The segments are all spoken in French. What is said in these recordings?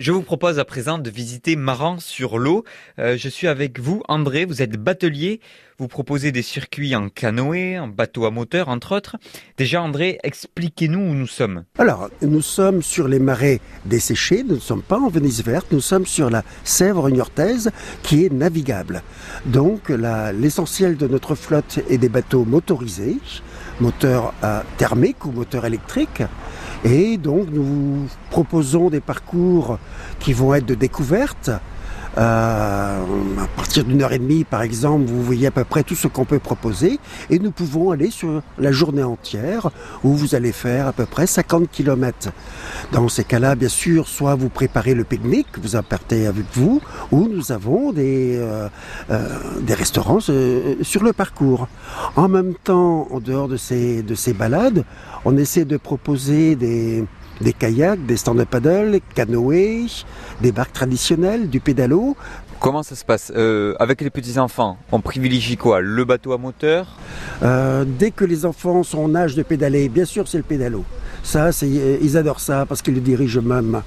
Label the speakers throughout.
Speaker 1: Je vous propose à présent de visiter Maran sur l'eau. Euh, je suis avec vous, André. Vous êtes batelier. Vous proposez des circuits en canoë, en bateau à moteur, entre autres. Déjà, André, expliquez-nous où nous sommes.
Speaker 2: Alors, nous sommes sur les marais desséchés. Nous ne sommes pas en Venise verte. Nous sommes sur la Sèvre niortaise qui est navigable. Donc, l'essentiel de notre flotte est des bateaux motorisés, moteurs thermiques ou moteurs électriques. Et donc nous proposons des parcours qui vont être de découverte. Euh, à partir d'une heure et demie, par exemple, vous voyez à peu près tout ce qu'on peut proposer. Et nous pouvons aller sur la journée entière où vous allez faire à peu près 50 km. Dans ces cas-là, bien sûr, soit vous préparez le pique-nique, vous apportez avec vous, ou nous avons des, euh, euh, des restaurants sur le parcours. En même temps, en dehors de ces, de ces balades, on essaie de proposer des, des kayaks, des stand-up paddle, canoës, des barques traditionnelles, du pédalo.
Speaker 1: Comment ça se passe euh, Avec les petits-enfants, on privilégie quoi? Le bateau à moteur?
Speaker 2: Euh, Dès que les enfants sont en âge de pédaler, bien sûr c'est le pédalo. Ça, euh, ils adorent ça parce qu'ils le dirigent eux-mêmes.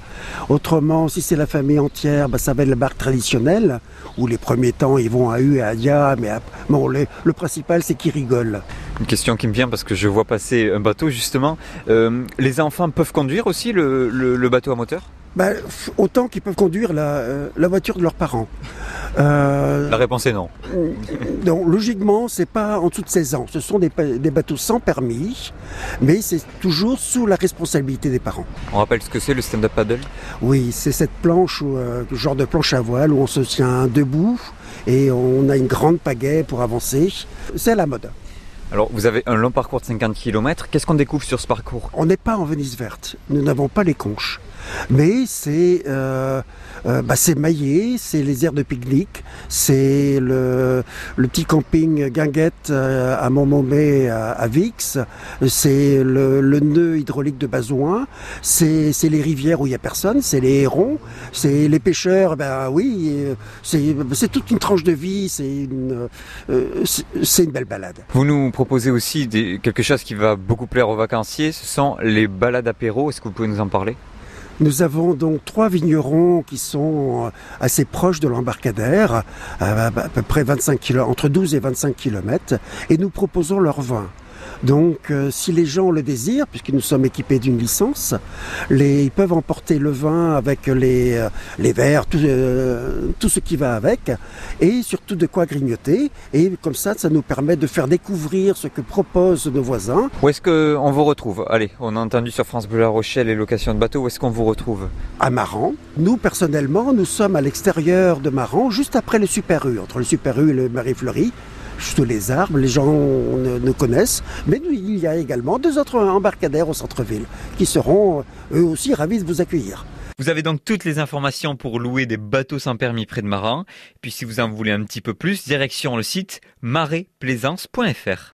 Speaker 2: Autrement, si c'est la famille entière, bah, ça va être la barque traditionnelle, où les premiers temps ils vont à U et à Dia, mais bon, le principal c'est qu'ils rigolent.
Speaker 1: Une question qui me vient parce que je vois passer un bateau justement. Euh, les enfants peuvent conduire aussi le, bateau à moteur?
Speaker 2: Bah, Autant qu'ils peuvent conduire la, euh, voiture de leurs parents.
Speaker 1: Euh, la réponse est non.
Speaker 2: Donc logiquement, c'est pas en dessous de 16 ans. Ce sont des, bateaux sans permis, mais c'est toujours sous la responsabilité des parents.
Speaker 1: On rappelle ce que c'est le stand-up paddle?
Speaker 2: Oui, c'est cette planche, genre de planche à voile où on se tient debout et on a une grande pagaie pour avancer. C'est à la mode.
Speaker 1: Alors, vous avez un long parcours de 50 km. Qu'est-ce qu'on découvre sur ce parcours?
Speaker 2: On n'est pas en Venise verte. Nous n'avons pas les conches. Mais c'est euh, euh, bah, maillé, c'est les aires de pique-nique, c'est le, petit camping Guinguette euh, à Montmomé à, Vix, c'est le, nœud hydraulique de Bazouin, c'est les rivières où il n'y a personne, c'est les hérons, c'est les pêcheurs, ben oui, c'est toute une tranche de vie, c'est une, une belle balade.
Speaker 1: Vous nous proposez aussi quelque chose qui va beaucoup plaire aux vacanciers, ce sont les balades apéro. Est-ce que vous pouvez nous en parler?
Speaker 2: Nous avons donc trois vignerons qui sont euh, assez proches de l'embarcadère, à peu près 25 km, entre 12 et 25 km, et nous proposons leur vin. Donc, euh, si les gens le désirent, puisque nous sommes équipés d'une licence, les, ils peuvent emporter le vin avec les, euh, les verres, tout, euh, tout, ce qui va avec, et surtout de quoi grignoter. Et comme ça, ça nous permet de faire découvrir ce que proposent nos voisins.
Speaker 1: Où est-ce qu'on vous retrouve? Allez, on a entendu sur France Bleu La Rochelle les locations de bateaux. Où est-ce qu'on vous retrouve?
Speaker 2: À Maran. Nous, personnellement, nous sommes à l'extérieur de Maran, juste après le Super U, entre le Super U et le Marie-Fleury sous les arbres, les gens nous connaissent, mais il y a également deux autres embarcadères au centre-ville qui seront eux aussi ravis de vous accueillir.
Speaker 1: Vous avez donc toutes les informations pour louer des bateaux sans permis près de Marin. Puis si vous en voulez un petit peu plus, direction le site maréplaisance.fr.